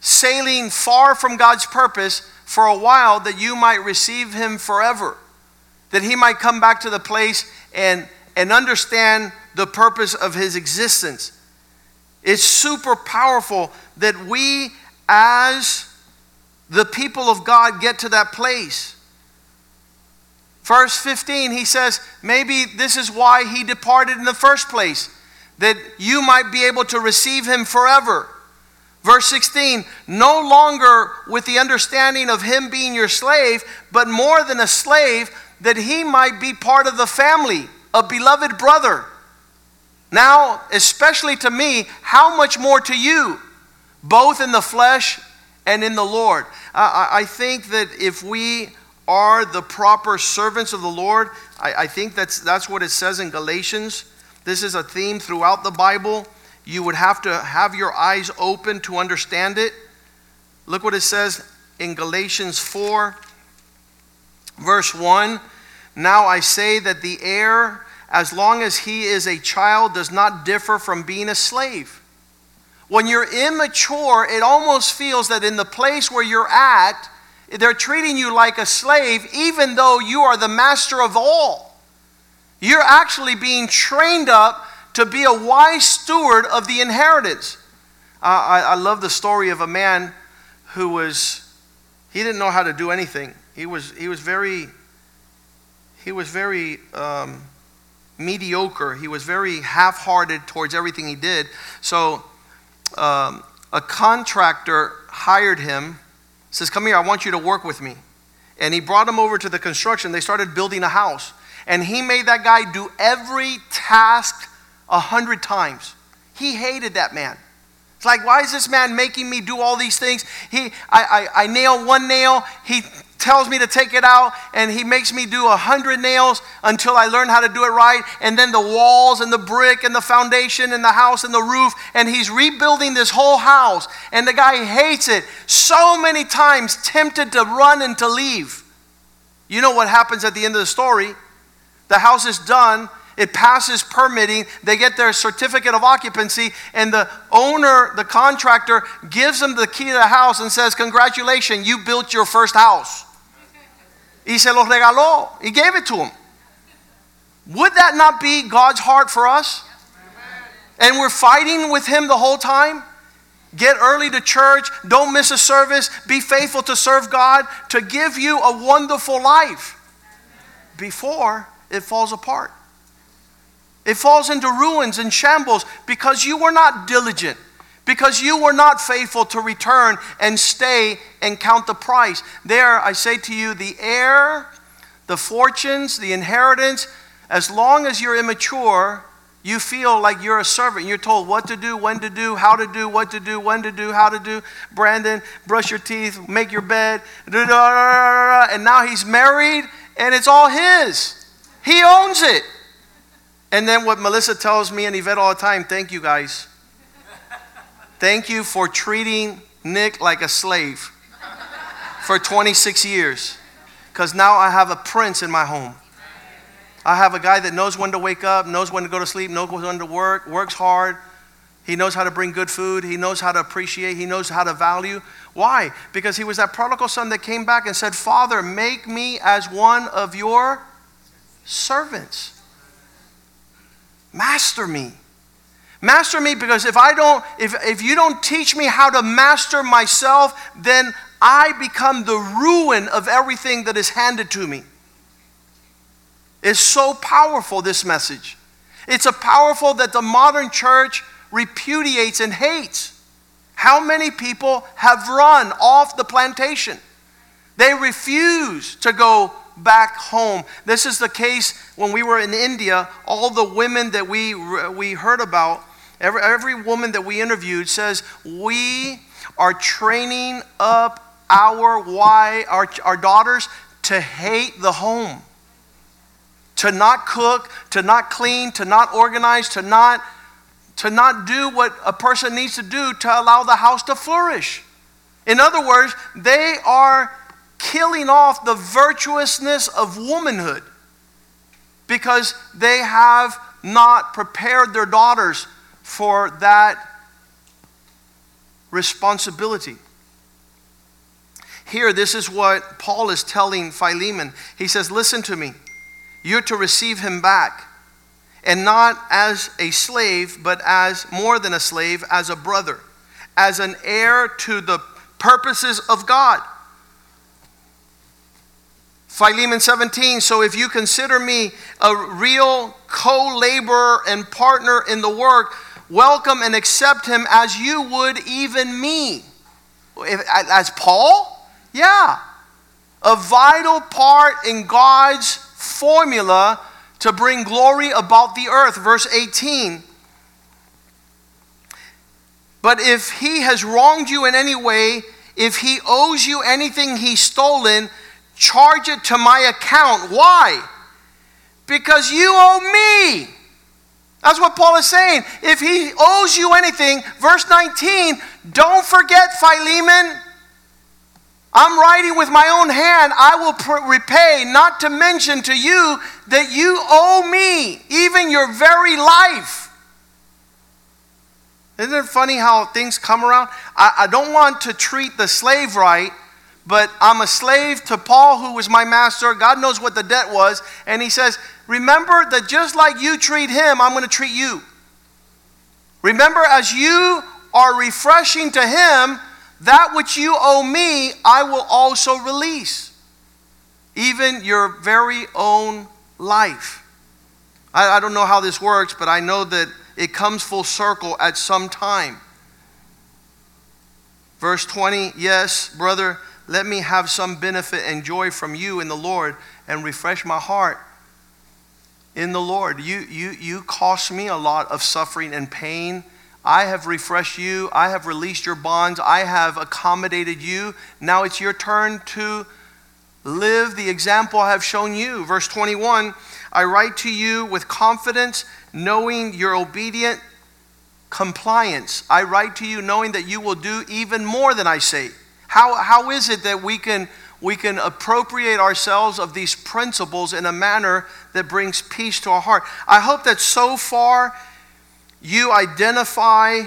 sailing far from God's purpose for a while, that you might receive him forever. That he might come back to the place and, and understand the purpose of his existence. It's super powerful that we, as the people of God, get to that place. Verse 15, he says, maybe this is why he departed in the first place, that you might be able to receive him forever. Verse 16, no longer with the understanding of him being your slave, but more than a slave, that he might be part of the family, a beloved brother. Now, especially to me, how much more to you, both in the flesh and in the Lord? I, I think that if we are the proper servants of the Lord, I, I think that's, that's what it says in Galatians. This is a theme throughout the Bible you would have to have your eyes open to understand it. Look what it says in Galatians 4, verse 1. Now I say that the heir, as long as he is a child, does not differ from being a slave. When you're immature, it almost feels that in the place where you're at, they're treating you like a slave, even though you are the master of all. You're actually being trained up to be a wise steward of the inheritance. Uh, I, I love the story of a man who was, he didn't know how to do anything. He was, he was very, he was very um, mediocre. He was very half hearted towards everything he did. So um, a contractor hired him, says, Come here, I want you to work with me. And he brought him over to the construction. They started building a house. And he made that guy do every task a hundred times. He hated that man. It's like, why is this man making me do all these things? He, I, I, I nail one nail, he tells me to take it out, and he makes me do a hundred nails until I learn how to do it right. And then the walls and the brick and the foundation and the house and the roof, and he's rebuilding this whole house. And the guy hates it so many times, tempted to run and to leave. You know what happens at the end of the story? The house is done, it passes permitting. They get their certificate of occupancy, and the owner, the contractor, gives them the key to the house and says, Congratulations, you built your first house. Y se los regaló. He gave it to him. Would that not be God's heart for us? And we're fighting with Him the whole time? Get early to church, don't miss a service, be faithful to serve God, to give you a wonderful life before it falls apart. It falls into ruins and shambles because you were not diligent, because you were not faithful to return and stay and count the price. There, I say to you, the heir, the fortunes, the inheritance, as long as you're immature, you feel like you're a servant. You're told what to do, when to do, how to do, what to do, when to do, how to do. Brandon, brush your teeth, make your bed. And now he's married and it's all his. He owns it. And then what Melissa tells me and Yvette all the time thank you guys. Thank you for treating Nick like a slave for 26 years. Because now I have a prince in my home. I have a guy that knows when to wake up, knows when to go to sleep, knows when to work, works hard. He knows how to bring good food. He knows how to appreciate. He knows how to value. Why? Because he was that prodigal son that came back and said, Father, make me as one of your servants. Master me. Master me because if I don't, if, if you don't teach me how to master myself, then I become the ruin of everything that is handed to me. It's so powerful, this message. It's a powerful that the modern church repudiates and hates. How many people have run off the plantation? They refuse to go back home. This is the case when we were in India. All the women that we, we heard about, every, every woman that we interviewed says, We are training up our, why, our, our daughters to hate the home, to not cook, to not clean, to not organize, to not to not do what a person needs to do to allow the house to flourish. In other words, they are killing off the virtuousness of womanhood because they have not prepared their daughters for that responsibility. Here, this is what Paul is telling Philemon. He says, Listen to me. You're to receive him back, and not as a slave, but as more than a slave, as a brother, as an heir to the purposes of God. Philemon 17, so if you consider me a real co laborer and partner in the work, welcome and accept him as you would even me. As Paul? Yeah. A vital part in God's formula to bring glory about the earth. Verse 18. But if he has wronged you in any way, if he owes you anything he's stolen, charge it to my account. Why? Because you owe me. That's what Paul is saying. If he owes you anything, verse 19, don't forget Philemon. I'm writing with my own hand, I will repay, not to mention to you that you owe me even your very life. Isn't it funny how things come around? I, I don't want to treat the slave right, but I'm a slave to Paul, who was my master. God knows what the debt was. And he says, Remember that just like you treat him, I'm going to treat you. Remember, as you are refreshing to him, that which you owe me, I will also release. Even your very own life. I, I, don't know how this works, but I know that it comes full circle at some time. Verse 20 Yes, brother, let me have some benefit and joy from you in the Lord and refresh my heart in the Lord. You, you, you cost me a lot of suffering and pain I have refreshed you. I have released your bonds. I have accommodated you. Now it's your turn to live the example I have shown you. Verse 21 I write to you with confidence, knowing your obedient compliance. I write to you knowing that you will do even more than I say. How, how is it that we can, we can appropriate ourselves of these principles in a manner that brings peace to our heart? I hope that so far you identify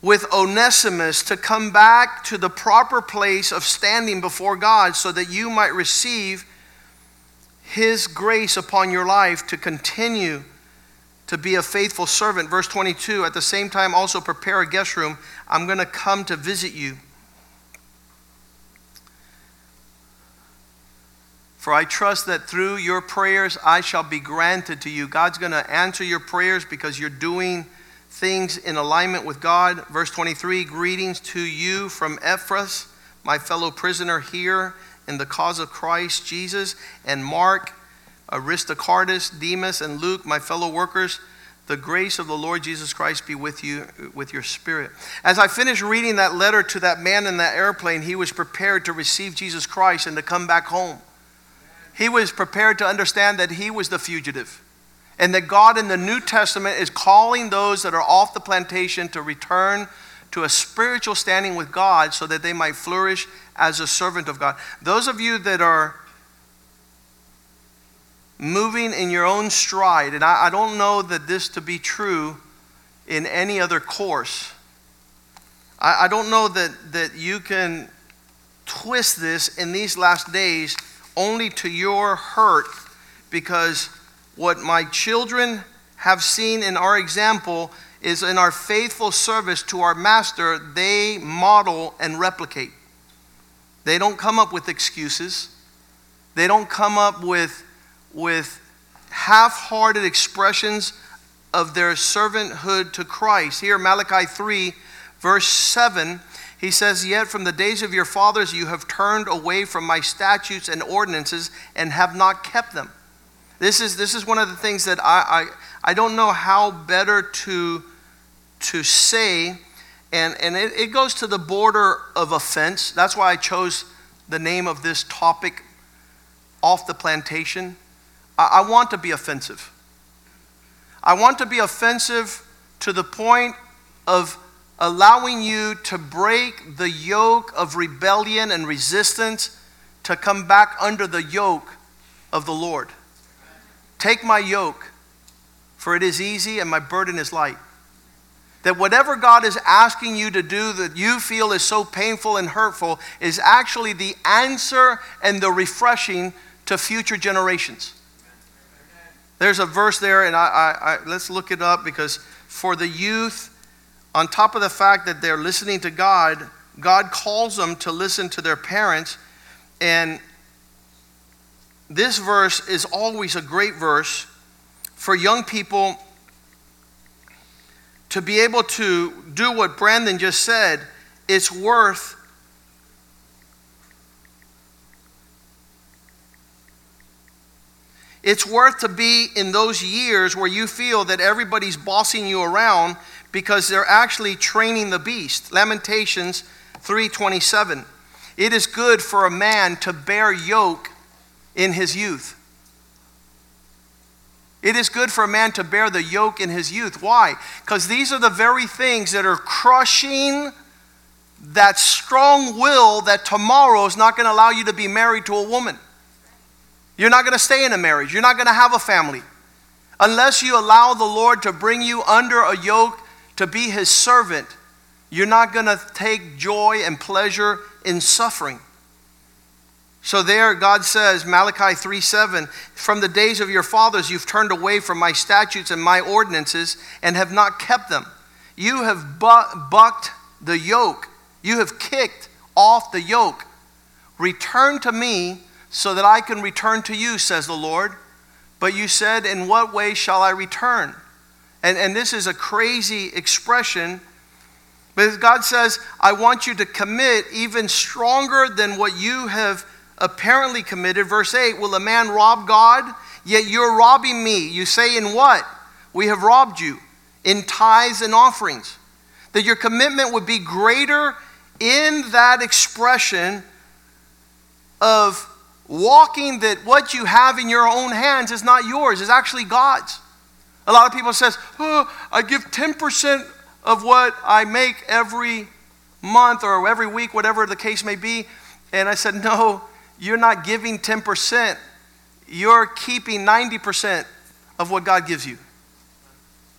with Onesimus to come back to the proper place of standing before God so that you might receive his grace upon your life to continue to be a faithful servant. Verse 22 At the same time, also prepare a guest room. I'm going to come to visit you. For I trust that through your prayers I shall be granted to you. God's going to answer your prayers because you're doing things in alignment with God. Verse 23 Greetings to you from Epaphras, my fellow prisoner here in the cause of Christ Jesus, and Mark, Aristarchus, Demas, and Luke, my fellow workers. The grace of the Lord Jesus Christ be with you, with your spirit. As I finished reading that letter to that man in that airplane, he was prepared to receive Jesus Christ and to come back home. He was prepared to understand that he was the fugitive and that God in the New Testament is calling those that are off the plantation to return to a spiritual standing with God so that they might flourish as a servant of God. Those of you that are moving in your own stride, and I, I don't know that this to be true in any other course. I, I don't know that, that you can twist this in these last days only to your hurt because what my children have seen in our example is in our faithful service to our master, they model and replicate. They don't come up with excuses. They don't come up with, with half hearted expressions of their servanthood to Christ. Here, Malachi 3, verse 7 he says, Yet from the days of your fathers you have turned away from my statutes and ordinances and have not kept them. This is, this is one of the things that I, I, I don't know how better to, to say, and, and it, it goes to the border of offense. That's why I chose the name of this topic off the plantation. I, want to be offensive. I want to be offensive to the point of allowing you to break the yoke of rebellion and resistance to come back under the yoke of the Lord. Take my yoke, for it is easy and my burden is light. That whatever God is asking you to do that you feel is so painful and hurtful is actually the answer and the refreshing to future generations. There's a verse there, and I, I, I, let's look it up because for the youth, on top of the fact that they're listening to God, God calls them to listen to their parents. And this verse is always a great verse for young people to be able to do what Brandon just said. It's worth It's worth to be in those years where you feel that everybody's bossing you around because they're actually training the beast. Lamentations 3:27. It is good for a man to bear yoke in his youth. It is good for a man to bear the yoke in his youth. Why? Because these are the very things that are crushing that strong will that tomorrow is not going to allow you to be married to a woman. You're not going to stay in a marriage. You're not going to have a family. Unless you allow the Lord to bring you under a yoke to be his servant, you're not going to take joy and pleasure in suffering. So there God says, Malachi 3 7, from the days of your fathers you've turned away from my statutes and my ordinances and have not kept them. You have bucked the yoke, you have kicked off the yoke. Return to me so that I can return to you, says the Lord. But you said, In what way shall I return? And, and this is a crazy expression. But God says, I want you to commit even stronger than what you have apparently committed. Verse 8 Will a man rob God? Yet you're robbing me. You say, In what? We have robbed you. In tithes and offerings. That your commitment would be greater in that expression of walking that what you have in your own hands is not yours, is actually God's. A lot of people says, oh, I give 10% of what I make every month or every week, whatever the case may be. And I said, no, you're not giving 10%. You're keeping 90% of what God gives you.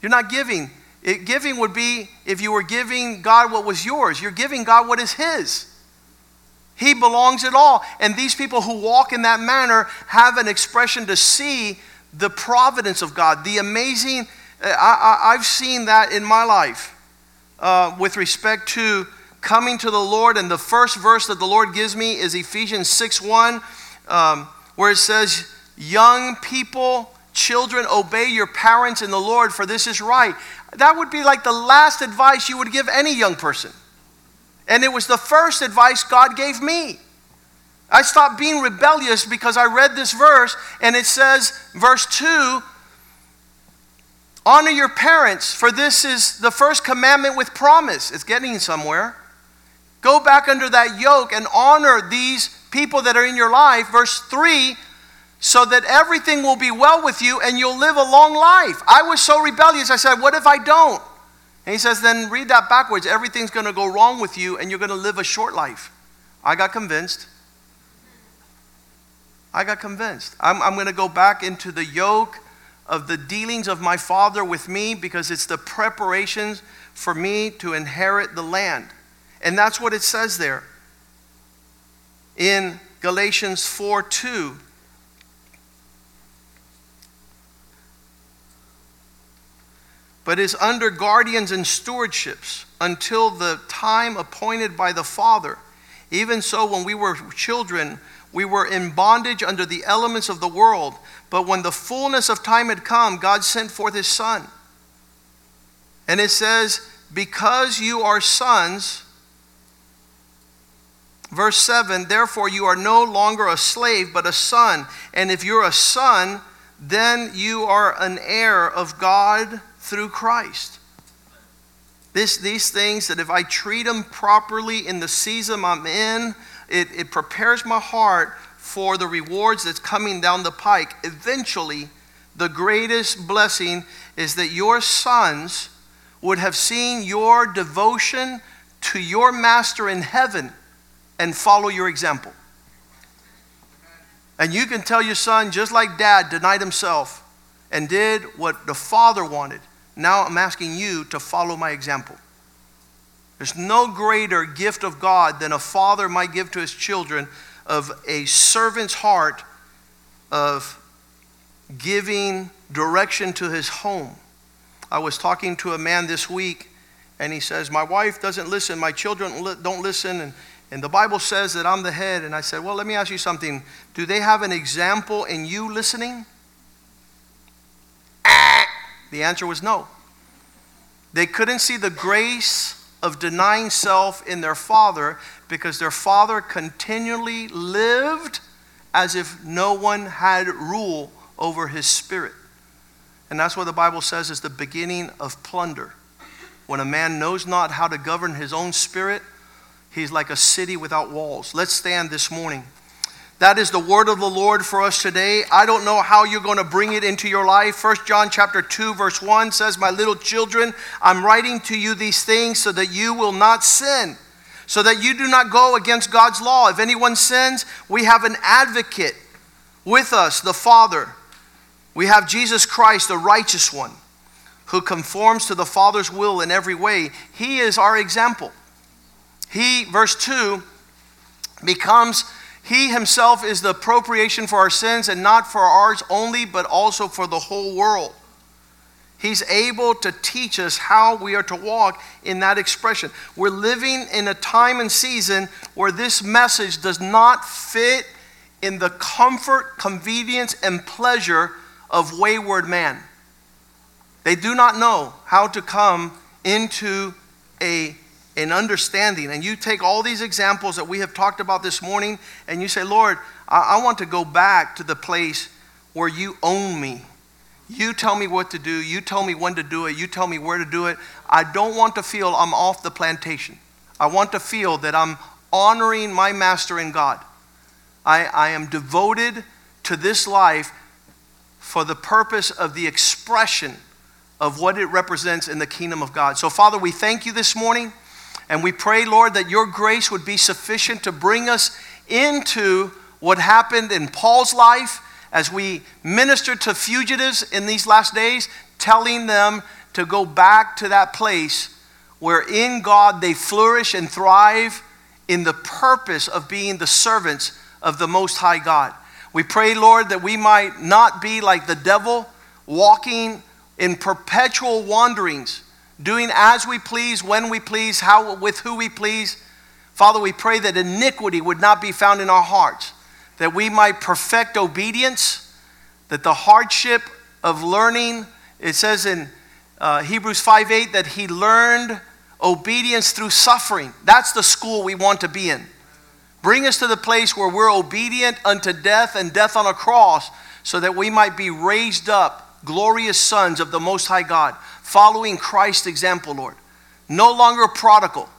You're not giving. It, giving would be if you were giving God what was yours. You're giving God what is His. He belongs it all. And these people who walk in that manner have an expression to see the providence of God, the amazing. Uh, I, have seen that in my life uh, with respect to coming to the Lord. And the first verse that the Lord gives me is Ephesians 6 1, um, where it says, Young people, children, obey your parents in the Lord, for this is right. That would be like the last advice you would give any young person. And it was the first advice God gave me. I stopped being rebellious because I read this verse, and it says, verse 2 Honor your parents, for this is the first commandment with promise. It's getting somewhere. Go back under that yoke and honor these people that are in your life. Verse 3 so that everything will be well with you and you'll live a long life. I was so rebellious. I said, What if I don't? And he says, then read that backwards. Everything's going to go wrong with you and you're going to live a short life. I got convinced. I got convinced. I'm, I'm going to go back into the yoke of the dealings of my father with me because it's the preparations for me to inherit the land. And that's what it says there in Galatians 4 2. But is under guardians and stewardships until the time appointed by the Father. Even so, when we were children, we were in bondage under the elements of the world. But when the fullness of time had come, God sent forth his Son. And it says, Because you are sons, verse 7, therefore you are no longer a slave, but a son. And if you're a son, then you are an heir of God through Christ. This, these things that if I treat them properly in the season I'm in, it, it prepares my heart for the rewards that's coming down the pike. Eventually, the greatest blessing is that your sons would have seen your devotion to your master in heaven and follow your example. And you can tell your son, just like dad denied himself and did what the father wanted, now I'm asking you to follow my example. There's no greater gift of God than a father might give to his children of a servant's heart of giving direction to his home. I was talking to a man this week, and he says, My wife doesn't listen, my children don't listen, and, and the Bible says that I'm the head. And I said, Well, let me ask you something. Do they have an example in you listening? The answer was no. They couldn't see the grace of denying self in their father because their father continually lived as if no one had rule over his spirit. And that's what the Bible says is the beginning of plunder. When a man knows not how to govern his own spirit, he's like a city without walls. Let's stand this morning. That is the word of the Lord for us today. I don't know how you're going to bring it into your life. First John chapter 2 verse 1 says, "My little children, I'm writing to you these things so that you will not sin." So that you do not go against God's law. If anyone sins, we have an advocate with us, the Father. We have Jesus Christ, the righteous one, who conforms to the Father's will in every way. He is our example. He, verse 2, becomes he himself is the propitiation for our sins, and not for ours only, but also for the whole world. He's able to teach us how we are to walk in that expression. We're living in a time and season where this message does not fit in the comfort, convenience, and pleasure of wayward man. They do not know how to come into a in understanding. And you take all these examples that we have talked about this morning and you say, Lord, I, I want to go back to the place where you own me. You tell me what to do. You tell me when to do it. You tell me where to do it. I don't want to feel I'm off the plantation. I want to feel that I'm honoring my master in God. I, I am devoted to this life for the purpose of the expression of what it represents in the kingdom of God. So, Father, we thank you this morning. And we pray, Lord, that your grace would be sufficient to bring us into what happened in Paul's life as we minister to fugitives in these last days, telling them to go back to that place where in God they flourish and thrive in the purpose of being the servants of the Most High God. We pray, Lord, that we might not be like the devil, walking in perpetual wanderings doing as we please, when we please, how, with who we please. Father, we pray that iniquity would not be found in our hearts, that we might perfect obedience, that the hardship of learning, it says in uh, Hebrews 5 8 that he learned obedience through suffering. That's the school we want to be in. Bring us to the place where we're obedient unto death and death on a cross so that we might be raised up, glorious sons of the Most High God following Christ's example, Lord. No longer prodigal,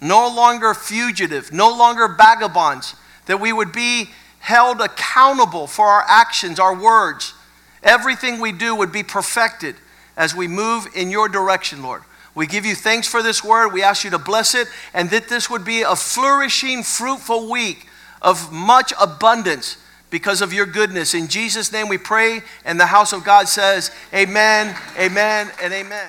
no longer fugitive, no longer vagabonds, that we would be held accountable for our actions, our words. Everything we do would be perfected as we move in your direction, Lord. We give you thanks for this word. We ask you to bless it and that this would be a flourishing, fruitful week of much abundance because of your goodness. In Jesus' name we pray, and the house of God says, Amen, amen, and amen.